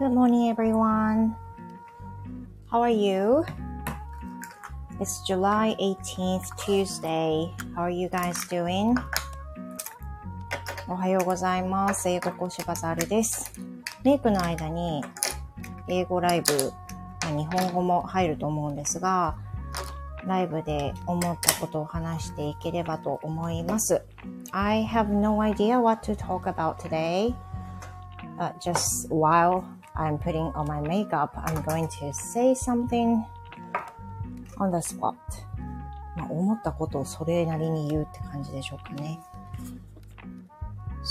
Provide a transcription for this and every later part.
Good morning, everyone. How are you? It's July 18th, Tuesday. How are you guys doing? おはようございます。英語講師バザールです。メイクの間に英語ライブ、まあ日本語も入ると思うんですが、ライブで思ったことを話していければと思います。I have no idea what to talk about today. But just while I'm putting on my makeup, I'm going to say something on the spot. まあ、思ったことをそれなりに言うって感じでしょうかね。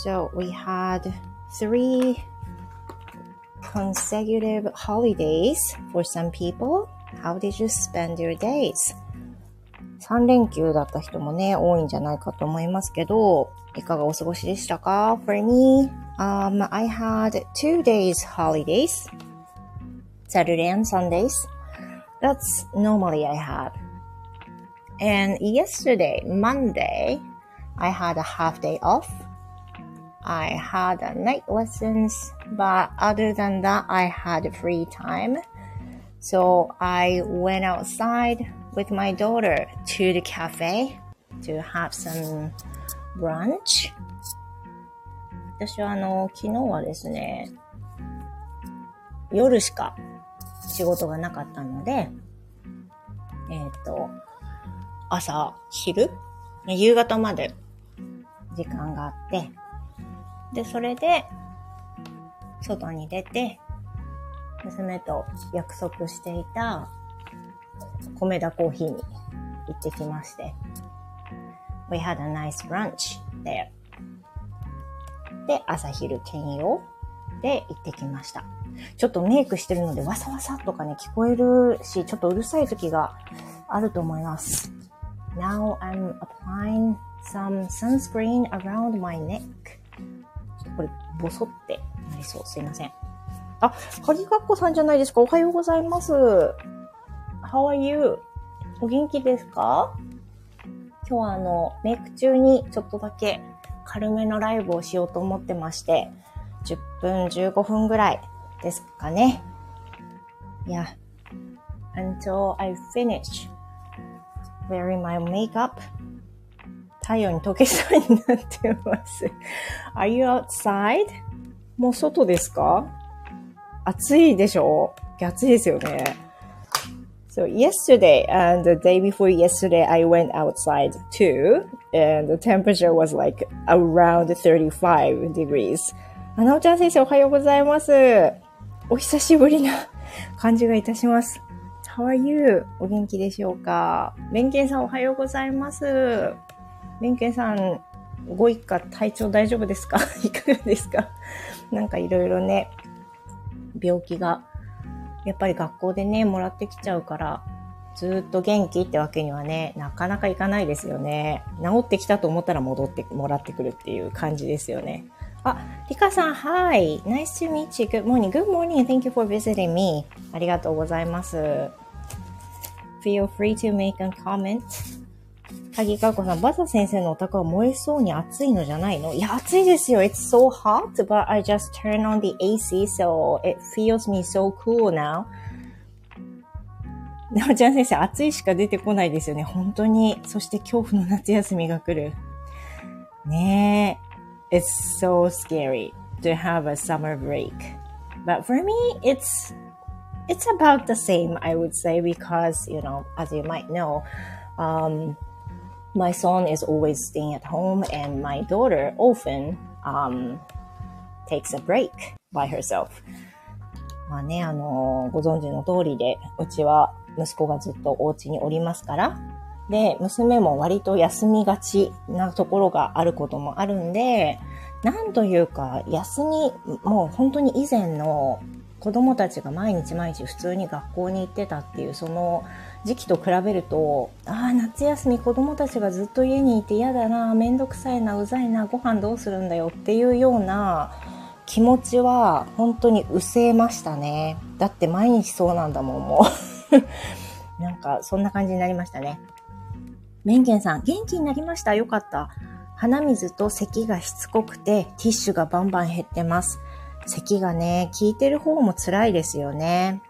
So we had three consecutive holidays for some people. How did you spend your days? 3連休だった人もね、多いんじゃないかと思いますけど、いかがお過ごしでしたか ?For me, um, I had two days holidays. Saturday and Sundays. That's normally I had. And yesterday, Monday, I had a half day off. I had a night lessons, but other than that, I had free time. So I went outside with my daughter to the cafe to have some brunch. 私はあの、昨日はですね、夜しか仕事がなかったので、えっ、と、朝、昼？夕方まで時間があって、で、それで、外に出て、娘と約束していた米田コーヒーに行ってきまして。We had a nice brunch there. で、朝昼兼用で行ってきました。ちょっとメイクしてるのでわさわさとかね聞こえるし、ちょっとうるさい時があると思います。Now I'm applying some sunscreen around my neck. これ、ボソってなりそう。すいません。あ、かぎかっこさんじゃないですか。おはようございます。How are you? お元気ですか？今日はあの、メイク中にちょっとだけ軽めのライブをしようと思ってまして、10分、15分ぐらいですかね。いや、until I finish wearing my makeup 太陽に溶けそうになってます。Are you outside? もう外ですか？暑いでしょ？暑いですよね。So yesterday and the day before yesterday, I went outside too, and the temperature was like around 35 degrees. あなおちゃん先生おはようございます。お久しぶりな感じがいたします。How are you? お元気でしょうかメンケンさんおはようございます。メンケンさん、ご一家体調大丈夫ですかいかがですかなんかいろいろね、病気が、やっぱり学校でね、もらってきちゃうから、ずっと元気ってわけにはね、なかなかいかないですよね。治ってきたと思ったら戻ってもらってくるっていう感じですよね。あ、リカさん、はい Nice to meet you. Good morning. Good morning. Thank you for visiting me. ありがとうございます。Feel free to make a comment. 鍵かこさん、バザ先生のお宅は燃えそうに暑いのじゃないのいや、暑いですよ。It's so hot, but I just turn on the AC, so it feels me so cool now. なおちゃん先生、暑いしか出てこないですよね。本当に。そして恐怖の夏休みが来る。ねえ。It's so scary to have a summer break. But for me, it's, it's about the same, I would say, because, you know, as you might know, um, my son is always staying at home and my daughter often um, takes a break by herself. まあね、あのご存知の通りで、うちは息子がずっとお家におりますから、で、娘も割と休みがちなところがあることもあるんで、なんというか、休み、もう本当に以前の子供たちが毎日毎日普通に学校に行ってたっていう、その時期と比べると、ああ、夏休み子供たちがずっと家にいて嫌だな、めんどくさいな、うざいな、ご飯どうするんだよっていうような気持ちは本当に失せましたね。だって毎日そうなんだもん、もう。なんか、そんな感じになりましたね。メンケンさん、元気になりました？よかった。鼻水と咳がしつこくて、ティッシュがバンバン減ってます。咳がね、聞いてる方も辛いですよね。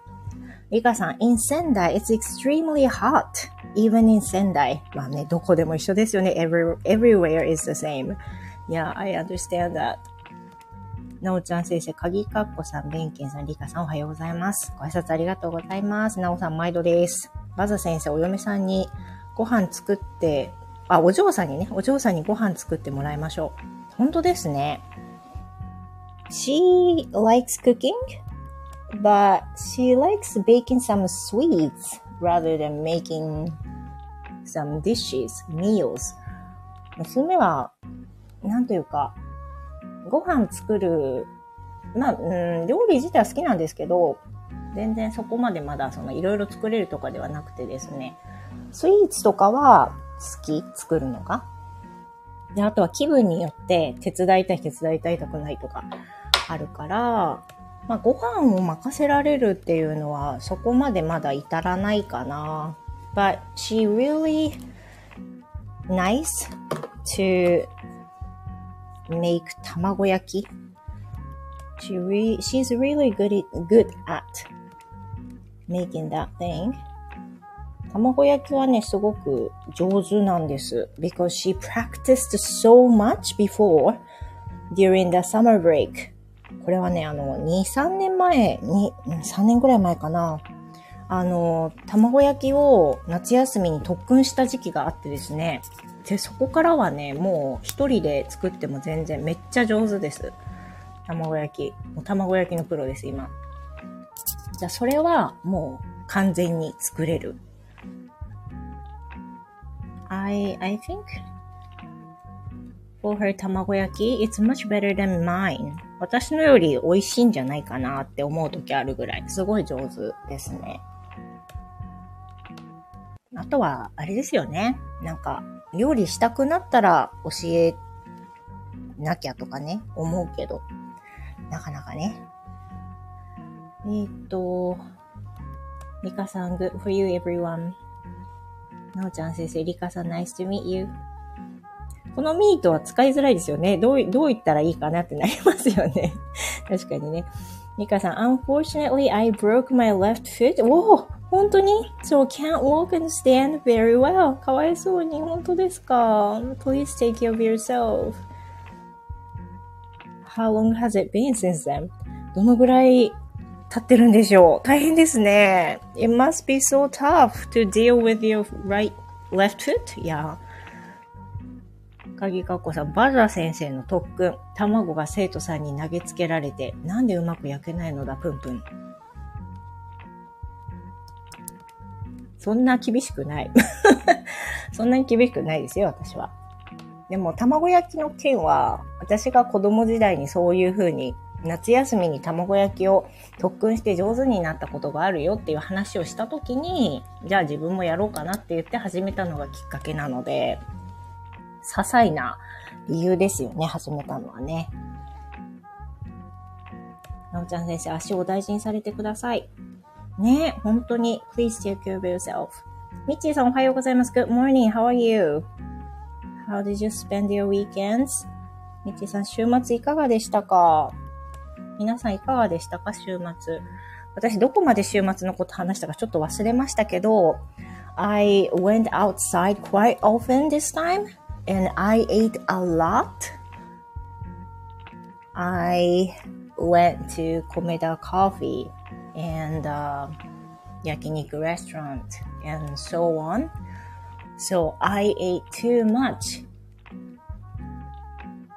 リカさん、in Sendai, it's extremely hot. Even in Sendai. まあね、どこでも一緒ですよね。Every, everywhere is the same. Yeah, I understand that. なおちゃん先生、鍵かっこさん、ベンケンさん、リカさん、おはようございます。ご挨拶ありがとうございます。なおさん、毎度です。バザ先生、お嫁さんにご飯作って、あ、お嬢さんにね、お嬢さんにご飯作ってもらいましょう。本当ですね。She likes cooking, but she likes baking some sweets rather than making some dishes, meals. 娘は、なんというか、ご飯作る、まあ、うん、料理自体は好きなんですけど、全然そこまでまだそのいろいろ作れるとかではなくてですね、スイーツとかは好き作るのが。で、あとは気分によって手伝いたい手伝いたいたくないとかあるから、まあ、ご飯を任せられるっていうのはそこまでまだ至らないかな。But she really nice to make 卵焼き。She re she's really good at, good at making that thing. 卵焼きはね、すごく上手なんです。because she practiced so much before during the summer break. これはね、あの、2、3年前に、3年くらい前かな。あの、卵焼きを夏休みに特訓した時期があってですね。で、そこからはね、もう一人で作っても全然めっちゃ上手です。卵焼き。もう卵焼きのプロです、今。じゃ、それはもう完全に作れる。I, I think for her 卵焼き、it's much better than mine. 私のより美味しいんじゃないかなって思う時あるぐらい、すごい上手ですね。あとは、あれですよね。なんか、料理したくなったら教えなきゃとかね、思うけど、なかなかね。えー、っと、ミカさん、good for you everyone. なおちゃん先生、リカさん、nice to meet you. このミートは使いづらいですよね。どう、どう言ったらいいかなってなりますよね。確かにね。ミカさん、unfortunately, I broke my left foot. おお本当に ?So can't walk and stand very well. かわいそうに、本当ですか ?Please take care of yourself. How long has it been since then? どのぐらい経ってるんでしょう大変ですね。It must be so tough to deal with your right, left foot? いや。鍵かっこさん、バザー先生の特訓。卵が生徒さんに投げつけられて、なんでうまく焼けないのだ、ぷんぷん。そんな厳しくない。そんなに厳しくないですよ、私は。でも、卵焼きの件は、私が子供時代にそういう風に夏休みに卵焼きを特訓して上手になったことがあるよっていう話をした時に、じゃあ自分もやろうかなって言って始めたのがきっかけなので、些細な理由ですよね、始めたのはね。なおちゃん先生、足を大事にされてください。ね本当に。Please take care of yourself. みっちーさんおはようございます。Good morning. How are you? How did you spend your weekends? みっちーさん、週末いかがでしたか？皆さんいかがでしたか？週末。私どこまで週末のこと話したかちょっと忘れましたけど、I went outside quite often this time and I ate a lot. I went to Komeda Coffee and uh, yakiniku restaurant and so on. So I ate too much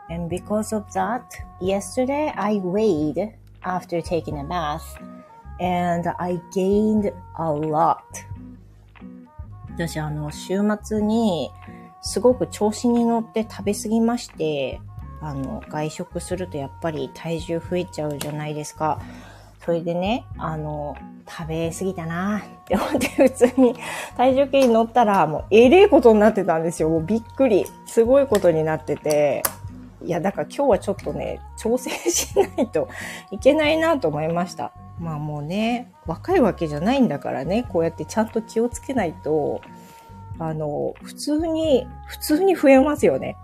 And because of that, yesterday I weighed after taking a bath and I gained a lot. 私あの、週末に すごく調子に乗って食べ過ぎまして、あの、外食するとやっぱり体重増えちゃうじゃないですか。それでね、あの、食べ過ぎたなって思って 普通に体重計に乗ったらもうえれえことになってたんですよ。もうびっくり。すごいことになってて。いや、だから今日はちょっとね、調整しないといけないなと思いました。まあもうね、若いわけじゃないんだからね、こうやってちゃんと気をつけないと、あの、普通に、普通に増えますよね。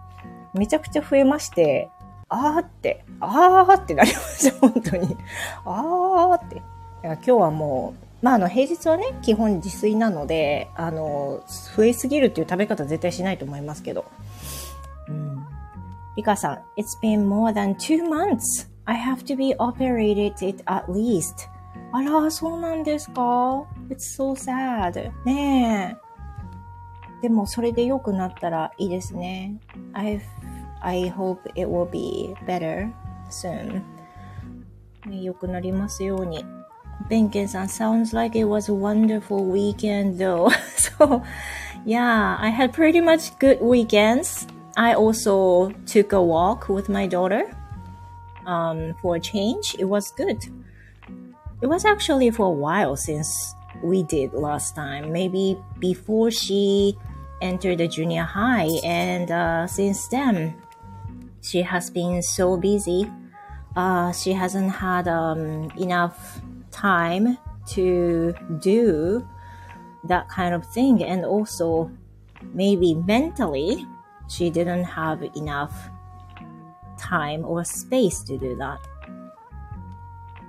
めちゃくちゃ増えまして、あーって、あーってなりました、本当に。あーって。今日はもう、まあ、あの、平日はね、基本自炊なので、あの、増えすぎるっていう食べ方絶対しないと思いますけど。うん。リカさん、It's been more than two months. I have to be operated it at least. あら、そうなんですか ?It's so sad. ねえ。でも、それで良くなったらいいですね。I, I hope it will be better soon. 良くなりますように。Benken-san, sounds like it was a wonderful weekend though. so, yeah, I had pretty much good weekends. I also took a walk with my daughter um, for a change. It was good. It was actually for a while since we did last time. Maybe before she entered the junior high, and uh, since then, she has been so busy. Uh, she hasn't had um, enough time to do that kind of thing. And also, maybe mentally, she didn't have enough time or space to do that.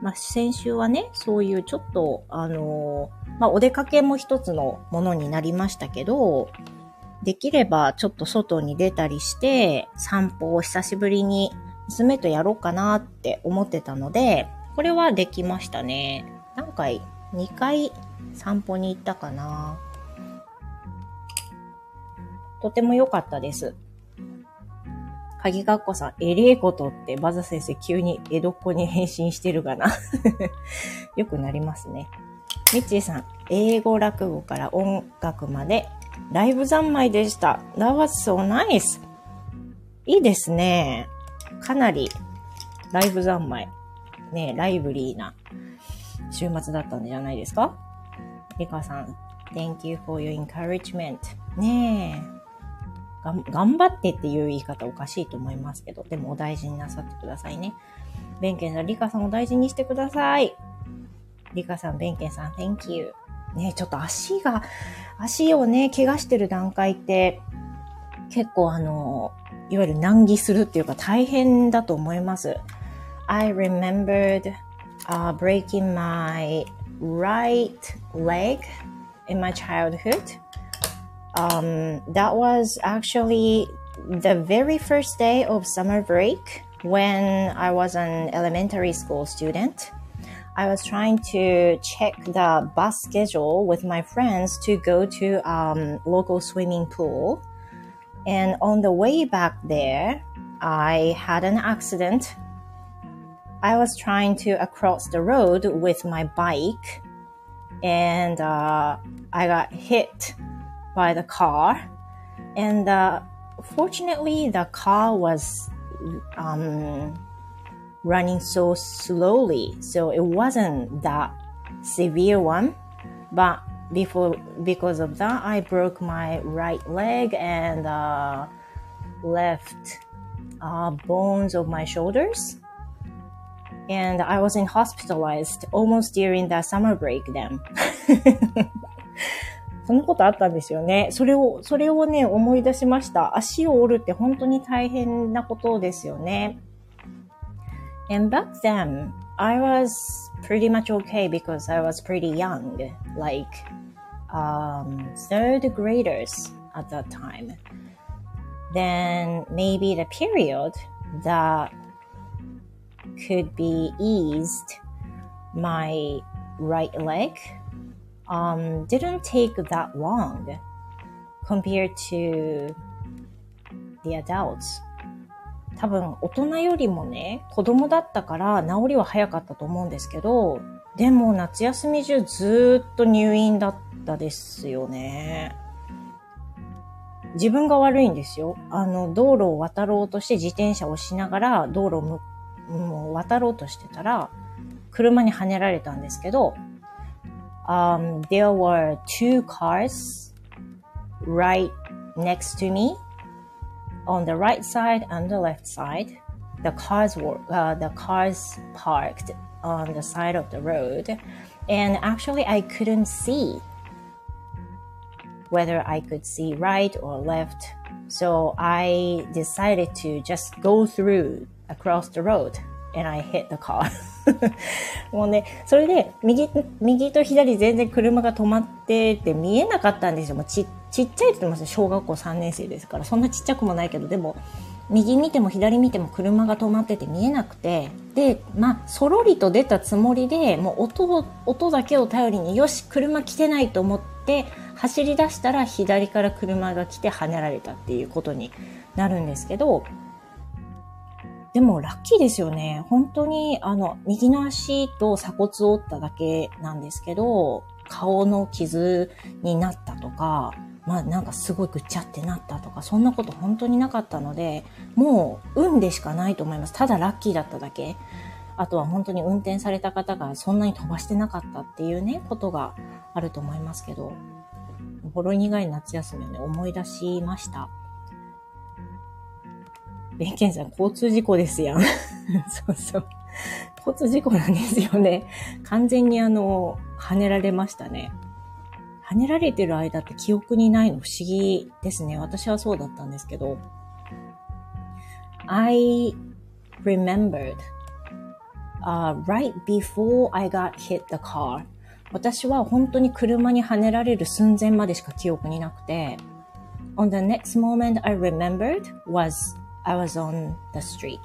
まあ、先週はね、そういうちょっと、あのまあ、お出かけも一つのものになりましたけど、できればちょっと外に出たりして、散歩を久しぶりに娘とやろうかなって思ってたので、これはできましたね。何回 ?2 回散歩に行ったかな。とても良かったです。鍵かっこさん、えれえことってバザ先生急に江戸っ子に変身してるかな よくなりますね。ミッチーさん、英語落語から音楽までライブ三昧でした。That was so nice. いいですね。かなりライブ三昧。ね、ライブリーな週末だったんじゃないですか？リカさん、Thank you for your encouragement. ねえ。が頑張ってっていう言い方おかしいと思いますけど、でもお大事になさってくださいね。ベンケンさん、リカさんお大事にしてください。リカさん、ベンケンさん、Thank you. ねちょっと足が、足をね、怪我してる段階って、結構あの、いわゆる難儀するっていうか大変だと思います。I remembered uh, breaking my right leg in my childhood. Um, that was actually the very first day of summer break when I was an elementary school student. I was trying to check the bus schedule with my friends to go to um, local swimming pool. And on the way back there, I had an accident I was trying to across the road with my bike and uh, I got hit by the car. And uh, fortunately, the car was um, running so slowly, so it wasn't that severe one. But before, because of that, I broke my right leg and uh, left uh, bones of my shoulders and I was in hospitalized almost during the summer break then. そんなことあったんですよね。それを、それをね、思い出しました。足を折るって本当に大変なことですよね。 And back then, I was pretty much okay because I was pretty young, like um, third graders at that time. Then maybe the period that could be eased my right leg um, didn't take that long compared to the adults. 多分大人よりもね、子供だったから治りは早かったと思うんですけど、でも夏休み中ずっと入院だったですよね。自分が悪いんですよ。あの、道路を渡ろうとして自転車をしながら道路をもう渡ろうとしてたら、車にはねられたんですけど、um, there were two cars right next to me on the right side and the left side. The cars were, uh, the cars parked on the side of the road. And actually I couldn't see whether I could see right or left. So I decided to just go through across the road and I hit the car. もうね、それで、右、右と左全然車が止まってて見えなかったんですよ。もうち、 ちっちゃいって言ってます小学校3年生ですから、そんなちっちゃくもないけど、でも、右見ても左見ても車が止まってて見えなくて、で、まあ、そろりと出たつもりで、もう音を音だけを頼りに、よし、車来てないと思って、走り出したら左から車が来て跳ねられたっていうことになるんですけど、でもラッキーですよね。本当に、あの、右の足と鎖骨を折っただけなんですけど、顔の傷になったとか、まあなんかすごいぐちゃってなったとか、そんなこと本当になかったので、もう運でしかないと思います。ただラッキーだっただけ。あとは本当に運転された方がそんなに飛ばしてなかったっていうね、ことがあると思いますけど、ほろ苦い夏休みをね、思い出しました。ベンケンさん、交通事故ですやん。そうそう。交通事故なんですよね。完全にあの、跳ねられましたね。跳ねられてる間って記憶にないの不思議ですね。私はそうだったんですけど。I remembered、uh, right before I got hit the car. 私は本当に車に跳ねられる寸前までしか記憶になくて、on the next moment I remembered was I was on the street.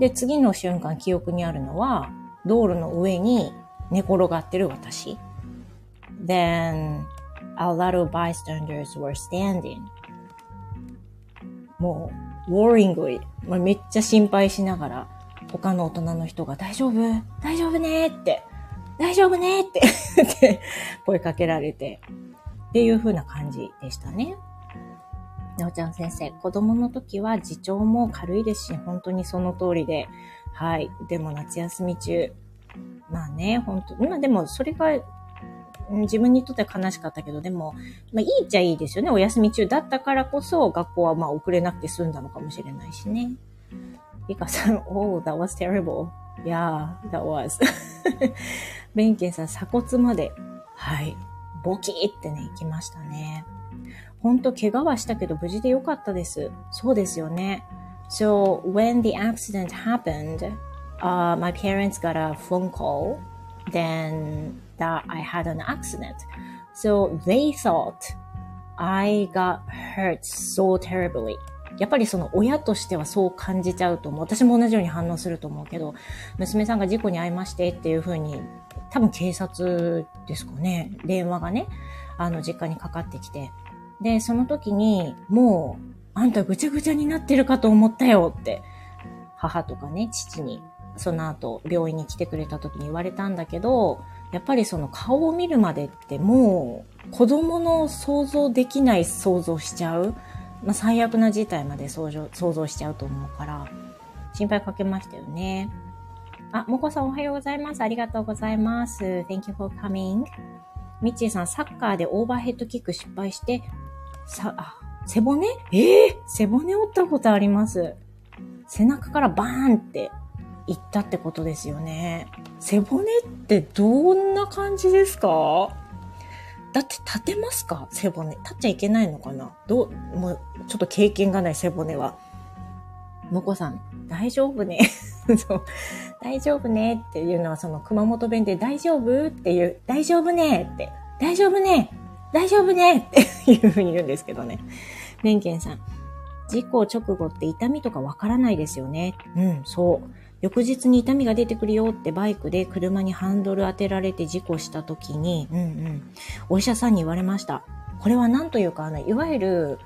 で、次の瞬間記憶にあるのは、道路の上に寝転がってる私。Then, a lot of bystanders were standing. もう、warringly、まあ、めっちゃ心配しながら、他の大人の人が大丈夫？大丈夫ねって、大丈夫ね って声かけられて、っていう風な感じでしたね。なおちゃん先生、子供の時は自重も軽いですし、本当にその通りで、はい。でも夏休み中、まあね、本当まあでもそれが、自分にとっては悲しかったけど、でも、まあいいっちゃいいですよね。お休み中だったからこそ、学校はまあ遅れなくて済んだのかもしれないしね。リカさん、oh, that was terrible. Yeah, that was. ベンケンさん、鎖骨まで、はい、ボキーってね、行きましたね。ほんと怪我はしたけど無事でよかったです。そうですよね。So when the accident happened, uh, my parents got a phone call then that I had an accident. So they thought I got hurt so terribly. やっぱりその親としてはそう感じちゃうと思う。私も同じように反応すると思うけど、娘さんが事故に遭いましてっていうふうに、多分警察ですかね。電話がね、あの実家にかかってきて、で、その時に、もう、あんたぐちゃぐちゃになってるかと思ったよって、母とかね、父に、その後、病院に来てくれた時に言われたんだけど、やっぱりその顔を見るまでってもう、子供の想像できない想像しちゃう。まあ、最悪な事態まで想像想像しちゃうと思うから、心配かけましたよね。あ、もこさんおはようございます。ありがとうございます。Thank you for coming. ミッチーさん、サッカーでオーバーヘッドキック失敗して、さ、あ、背骨？ええー、背骨折ったことあります。背中からバーンって行ったってことですよね。背骨ってどんな感じですか？だって立てますか？背骨。立っちゃいけないのかな？どう、もう、ちょっと経験がない背骨は。もこさん、大丈夫ね？そう。大丈夫ね？っていうのは、その熊本弁で大丈夫？っていう、大丈夫ね？って、大丈夫ね？大丈夫ね？っていうふうに言うんですけどね。メンケンさん。事故直後って痛みとかわからないですよね？うん、そう。翌日に痛みが出てくるよってバイクで車にハンドル当てられて事故した時に、うんうん、お医者さんに言われました。これは何というか、あの、いわゆる、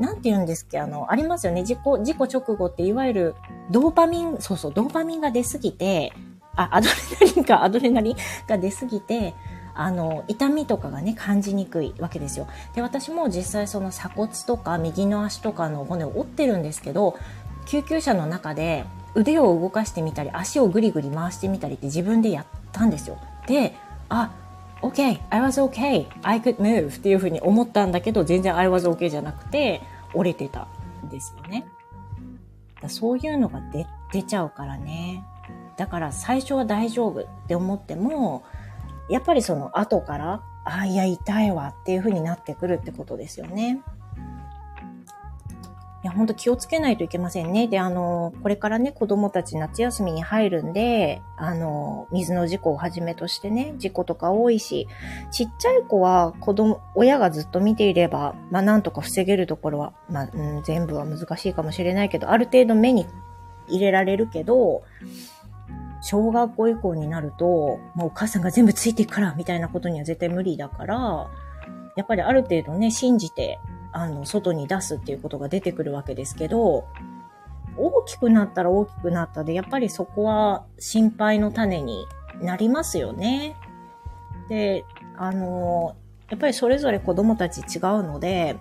なんて言うんですっけあの、ありますよね。事故、事故直後っていわゆるドーパミン、そうそう、ドーパミンが出すぎて、あ、アドレナリンか、アドレナリンが出すぎて、あの、痛みとかがね、感じにくいわけですよ。で、私も実際その鎖骨とか右の足とかの骨を折ってるんですけど、救急車の中で腕を動かしてみたり、足をぐりぐり回してみたりって自分でやったんですよ。で、あ、OK, I was okay, I could move っていうふうに思ったんだけど、全然 I was OK じゃなくて、折れてたんですよねだ。そういうのが出、出ちゃうからね。だから最初は大丈夫って思っても、やっぱりその後から、あ、いや、痛いわっていう風になってくるってことですよね。いや、ほんと気をつけないといけませんね。で、あの、これからね、子供たち夏休みに入るんで、あの、水の事故をはじめとしてね、事故とか多いし、ちっちゃい子は子供、親がずっと見ていれば、まあ、なんとか防げるところは、まあ、うん、全部は難しいかもしれないけど、ある程度目に入れられるけど、小学校以降になると、もうお母さんが全部ついていくから、みたいなことには絶対無理だから、やっぱりある程度ね、信じてあの、外に出すっていうことが出てくるわけですけど、大きくなったら大きくなったで、やっぱりそこは心配の種になりますよね。で、あの、やっぱりそれぞれ子供たち違うので、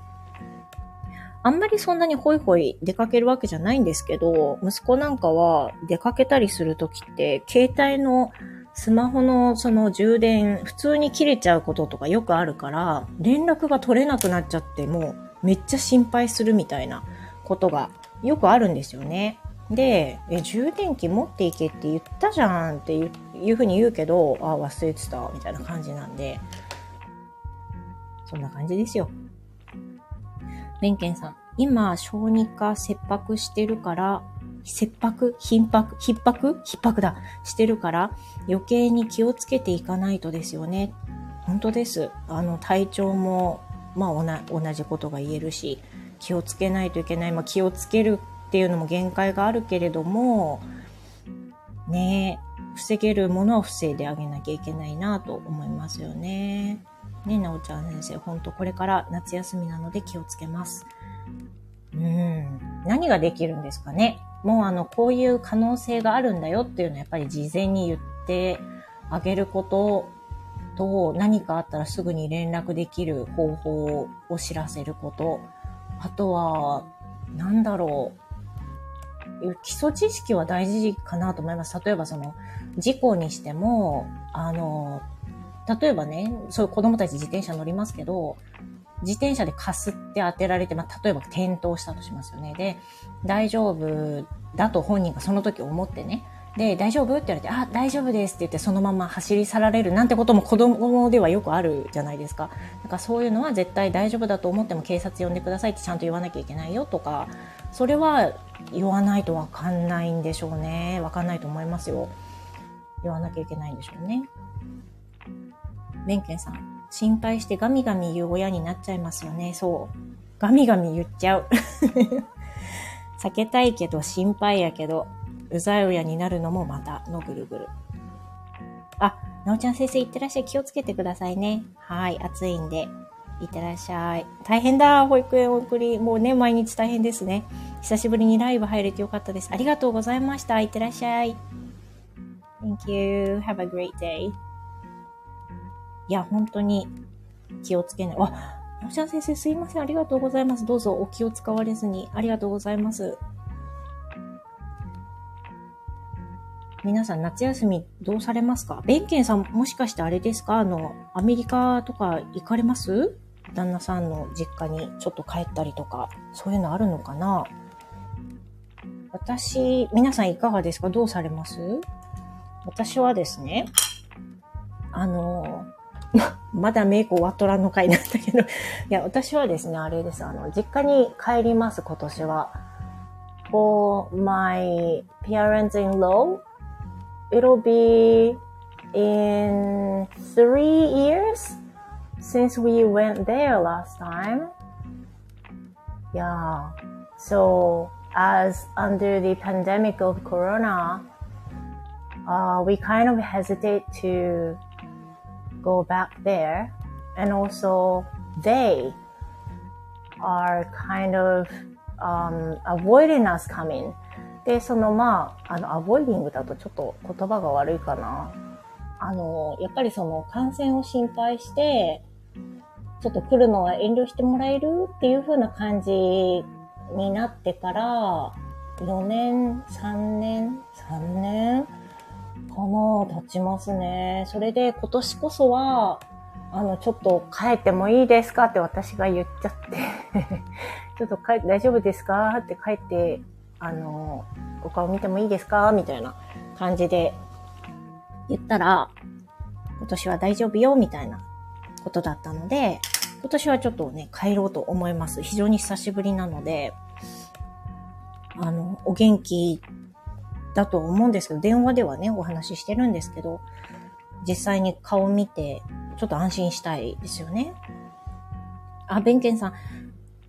あんまりそんなにホイホイ出かけるわけじゃないんですけど、息子なんかは出かけたりするときって、携帯のスマホのその充電、普通に切れちゃうこととかよくあるから、連絡が取れなくなっちゃっても、めっちゃ心配するみたいなことがよくあるんですよね。で、え、充電器持っていけって言ったじゃんっていうふうに言うけど、あ、忘れてた、みたいな感じなんで、そんな感じですよ。ベンケンさん、今、小児科切迫してるから、切迫頻迫逼迫？逼迫だしてるから、余計に気をつけていかないとですよね。本当です。あの、体調もまあ同じことが言えるし気をつけないといけない、まあ、気をつけるっていうのも限界があるけれどもね防げるものは防いであげなきゃいけないなと思いますよね。ねなおちゃん先生、ほんとこれから夏休みなので気をつけます。うん。何ができるんですかね？もうあの、こういう可能性があるんだよっていうのはやっぱり事前に言ってあげることと何かあったらすぐに連絡できる方法を知らせること。あとは、なんだろう。基礎知識は大事かなと思います。例えばその、事故にしても、あの、例えばね、そういう子供たち自転車乗りますけど、自転車でかすって当てられて、まあ、例えば転倒したとしますよね。で、大丈夫だと本人がその時思ってね、で、大丈夫って言われて、あ、大丈夫ですって言ってそのまま走り去られるなんてことも子供ではよくあるじゃないですか。なんかそういうのは絶対大丈夫だと思っても警察呼んでくださいってちゃんと言わなきゃいけないよとか、それは言わないとわかんないんでしょうね。わかんないと思いますよ。言わなきゃいけないんでしょうね。弁慶さん、心配してガミガミ言う親になっちゃいますよね。そう。ガミガミ言っちゃう。避けたいけど心配やけど、うざい親になるのもまたのぐるぐる。あ、なおちゃん先生いってらっしゃい。気をつけてくださいね。はい、暑いんで。いってらっしゃい。大変だ、保育園送り。もうね、毎日大変ですね。久しぶりにライブ入れてよかったです。ありがとうございました。いってらっしゃい。Thank you. Have a great day. いや、本当に気をつけない。わ、なおちゃん先生すいません。ありがとうございます。どうぞお気を使われずに。ありがとうございます。皆さん夏休みどうされますか？ベンケンさんもしかしてあれですか？あの、アメリカとか行かれます？旦那さんの実家にちょっと帰ったりとか、そういうのあるのかな？私、皆さんいかがですか？どうされます？私はですね、あの、ま、まだメイク終わっとらんの回なんだけど、いや、私はですね、あれです。あの、実家に帰ります、今年は。for my parents-in-law it'll be in three years since we went there last time. Yeah. So as under the pandemic of Corona, uh, we kind of hesitate to go back there. And also they are kind of um, avoiding us coming で、そのまあ、あの、アボイディングだとちょっと言葉が悪いかな。あの、やっぱりその感染を心配して、ちょっと来るのは遠慮してもらえるっていう風な感じになってから、4年、3年、3年かな経ちますね。それで今年こそは、あの、ちょっと帰ってもいいですかって私が言っちゃって ちょっと帰って大丈夫ですか？って帰ってあの、お顔見てもいいですか？みたいな感じで言ったら、今年は大丈夫よみたいなことだったので、今年はちょっとね、帰ろうと思います。非常に久しぶりなので、あの、お元気だと思うんですけど、電話ではね、お話ししてるんですけど、実際に顔見て、ちょっと安心したいですよね。あ、弁慶さん、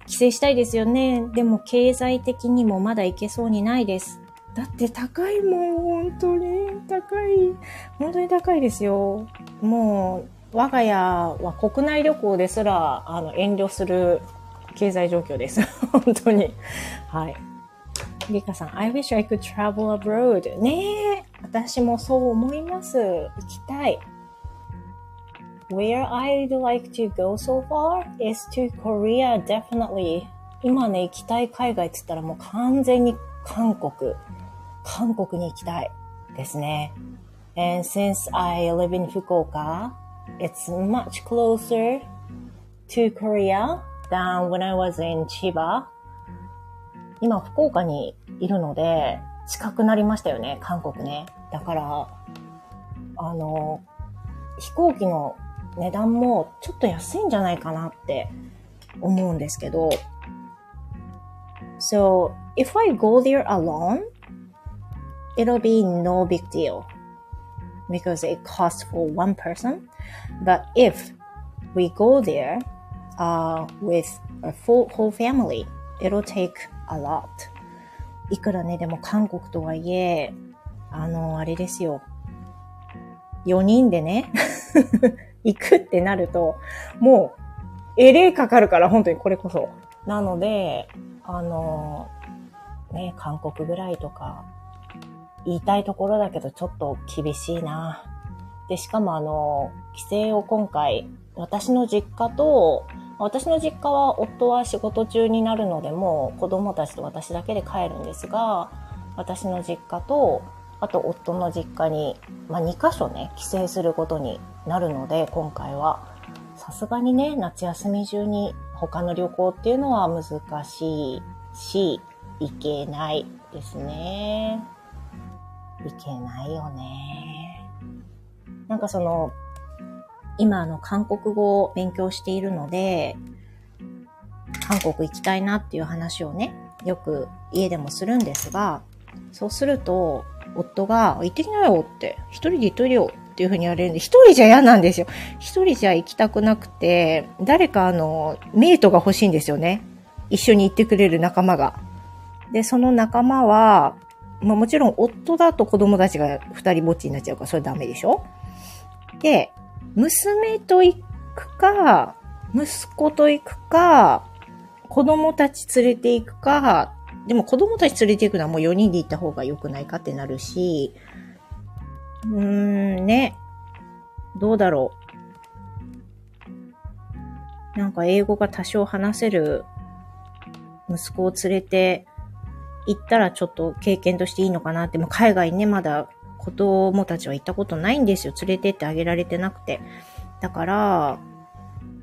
帰省したいですよね。でも経済的にもまだ行けそうにないです。だって高いもん、本当に。高い。本当に高いですよ。もう、我が家は国内旅行ですら、あの、遠慮する経済状況です。本当に。はい。リカさん、I wish I could travel abroad. ねえ。私もそう思います。行きたい。Where I'd like to go so far is to Korea, definitely. 今ね、行きたい海外って言ったらもう完全に韓国。韓国に行きたいですね。And since I live in Fukuoka, it's much closer to Korea than when I was in Chiba. 今、福岡にいるので、近くなりましたよね、韓国ね。だから、あの、飛行機の値段もちょっと安いんじゃないかなって思うんですけど。So, if I go there alone, it'll be no big deal because it costs for one person. But if we go there uh, with a full whole family, it'll take a lot. いくらね、でも韓国とはいえ、あの、あれですよ。4人でね 行くってなると、もう、えれかかるから、本当にこれこそ。なので、あの、ね、韓国ぐらいとか、言いたいところだけど、ちょっと厳しいな。で、しかもあの、帰省を今回、私の実家と、私の実家は夫は仕事中になるので、もう子供たちと私だけで帰るんですが、私の実家と、あと夫の実家に、まあ、2カ所ね、帰省することになるので、今回は。さすがにね、夏休み中に他の旅行っていうのは難しいし、行けないですね。行けないよね。なんかその、今あの韓国語を勉強しているので、韓国行きたいなっていう話をね、よく家でもするんですが、そうすると、夫が、行ってきなよって、一人で行っといでよっていうふうに言われるんで、一人じゃ嫌なんですよ。一人じゃ行きたくなくて、誰かあの、メイトが欲しいんですよね。一緒に行ってくれる仲間が。で、その仲間は、まあもちろん夫だと子供たちが二人ぼっちになっちゃうから、それダメでしょで、娘と行くか、息子と行くか、子供たち連れて行くか、でも子供たち連れて行くのはもう4人で行った方が良くないかってなるし、うーん、ね。どうだろう。なんか英語が多少話せる息子を連れて行ったらちょっと経験としていいのかなって、もう海外ね、まだ子供たちは行ったことないんですよ。連れてってあげられてなくて。だから、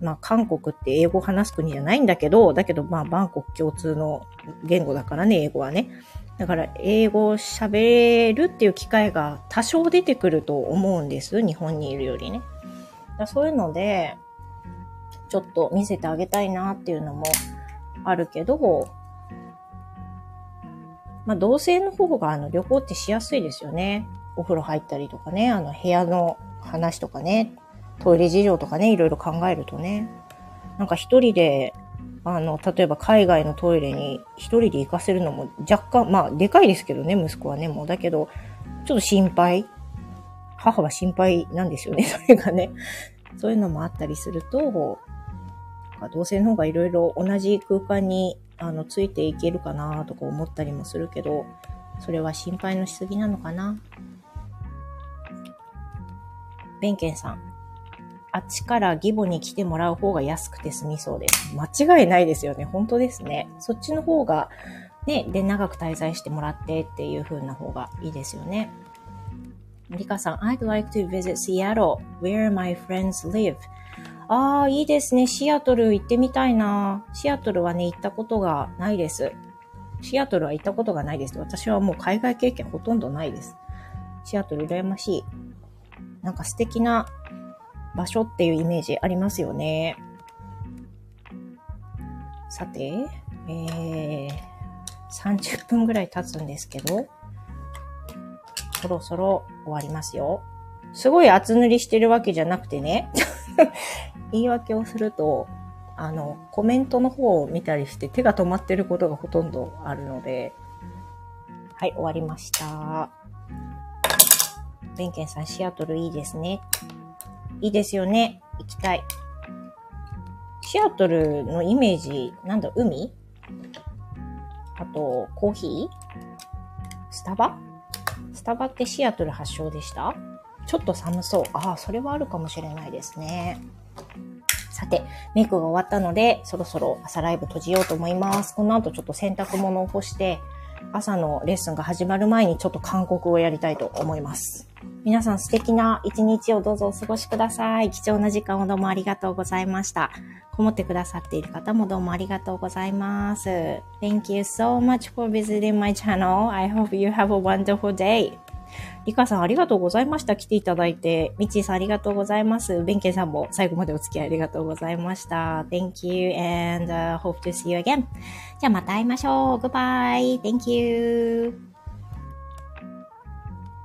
まあ、韓国って英語話す国じゃないんだけど、だけど、まあ、バンコク共通の言語だからね、英語はね。だから、英語を喋るっていう機会が多少出てくると思うんです。日本にいるよりね。そういうので、ちょっと見せてあげたいなっていうのもあるけど、まあ、同性の方があの旅行ってしやすいですよね。お風呂入ったりとかね、あの部屋の話とかね、トイレ事情とかね、いろいろ考えるとね。なんか一人で、あの、例えば海外のトイレに一人で行かせるのも若干、まあ、でかいですけどね、息子はね、もう。だけど、ちょっと心配。母は心配なんですよね、それがね。そういうのもあったりすると、同性の方がいろいろ同じ空間に、あの、ついていけるかなとか思ったりもするけど、それは心配のしすぎなのかな。弁慶さん。あっちから義母に来てもらう方が安くて済みそうです。間違いないですよね。本当ですね。そっちの方が、ね、で、長く滞在してもらってっていう風な方がいいですよね。リカさん、I'd like to visit Seattle, where my friends live. ああ、いいですね。シアトル行ってみたいな。シアトルはね、行ったことがないです。シアトルは行ったことがないです。私はもう海外経験ほとんどないです。シアトル羨ましい。なんか素敵な場所っていうイメージありますよね。さて、えー、30分ぐらい経つんですけど、そろそろ終わりますよ。すごい厚塗りしてるわけじゃなくてね、言い訳をすると、あの、コメントの方を見たりして手が止まってることがほとんどあるので、はい、終わりました。ベンケンさん、シアトルいいですね。いいですよね。行きたい。シアトルのイメージ、なんだ、海？あと、コーヒー？スタバ？スタバってシアトル発祥でした？ちょっと寒そう。ああ、それはあるかもしれないですね。さて、メイクが終わったので、そろそろ朝ライブ閉じようと思います。この後ちょっと洗濯物を干して、朝のレッスンが始まる前にちょっと韓国をやりたいと思います。皆さん素敵な一日をどうぞお過ごしください。貴重な時間をどうもありがとうございました。こもってくださっている方もどうもありがとうございます。Thank you so much for visiting my channel. I hope you have a wonderful day. リカさんありがとうございました。来ていただいて。ミッチーさんありがとうございます。ベンケンさんも最後までお付き合いありがとうございました。Thank you and、uh, hope to see you again. じゃあまた会いましょう。Goodbye. Thank you.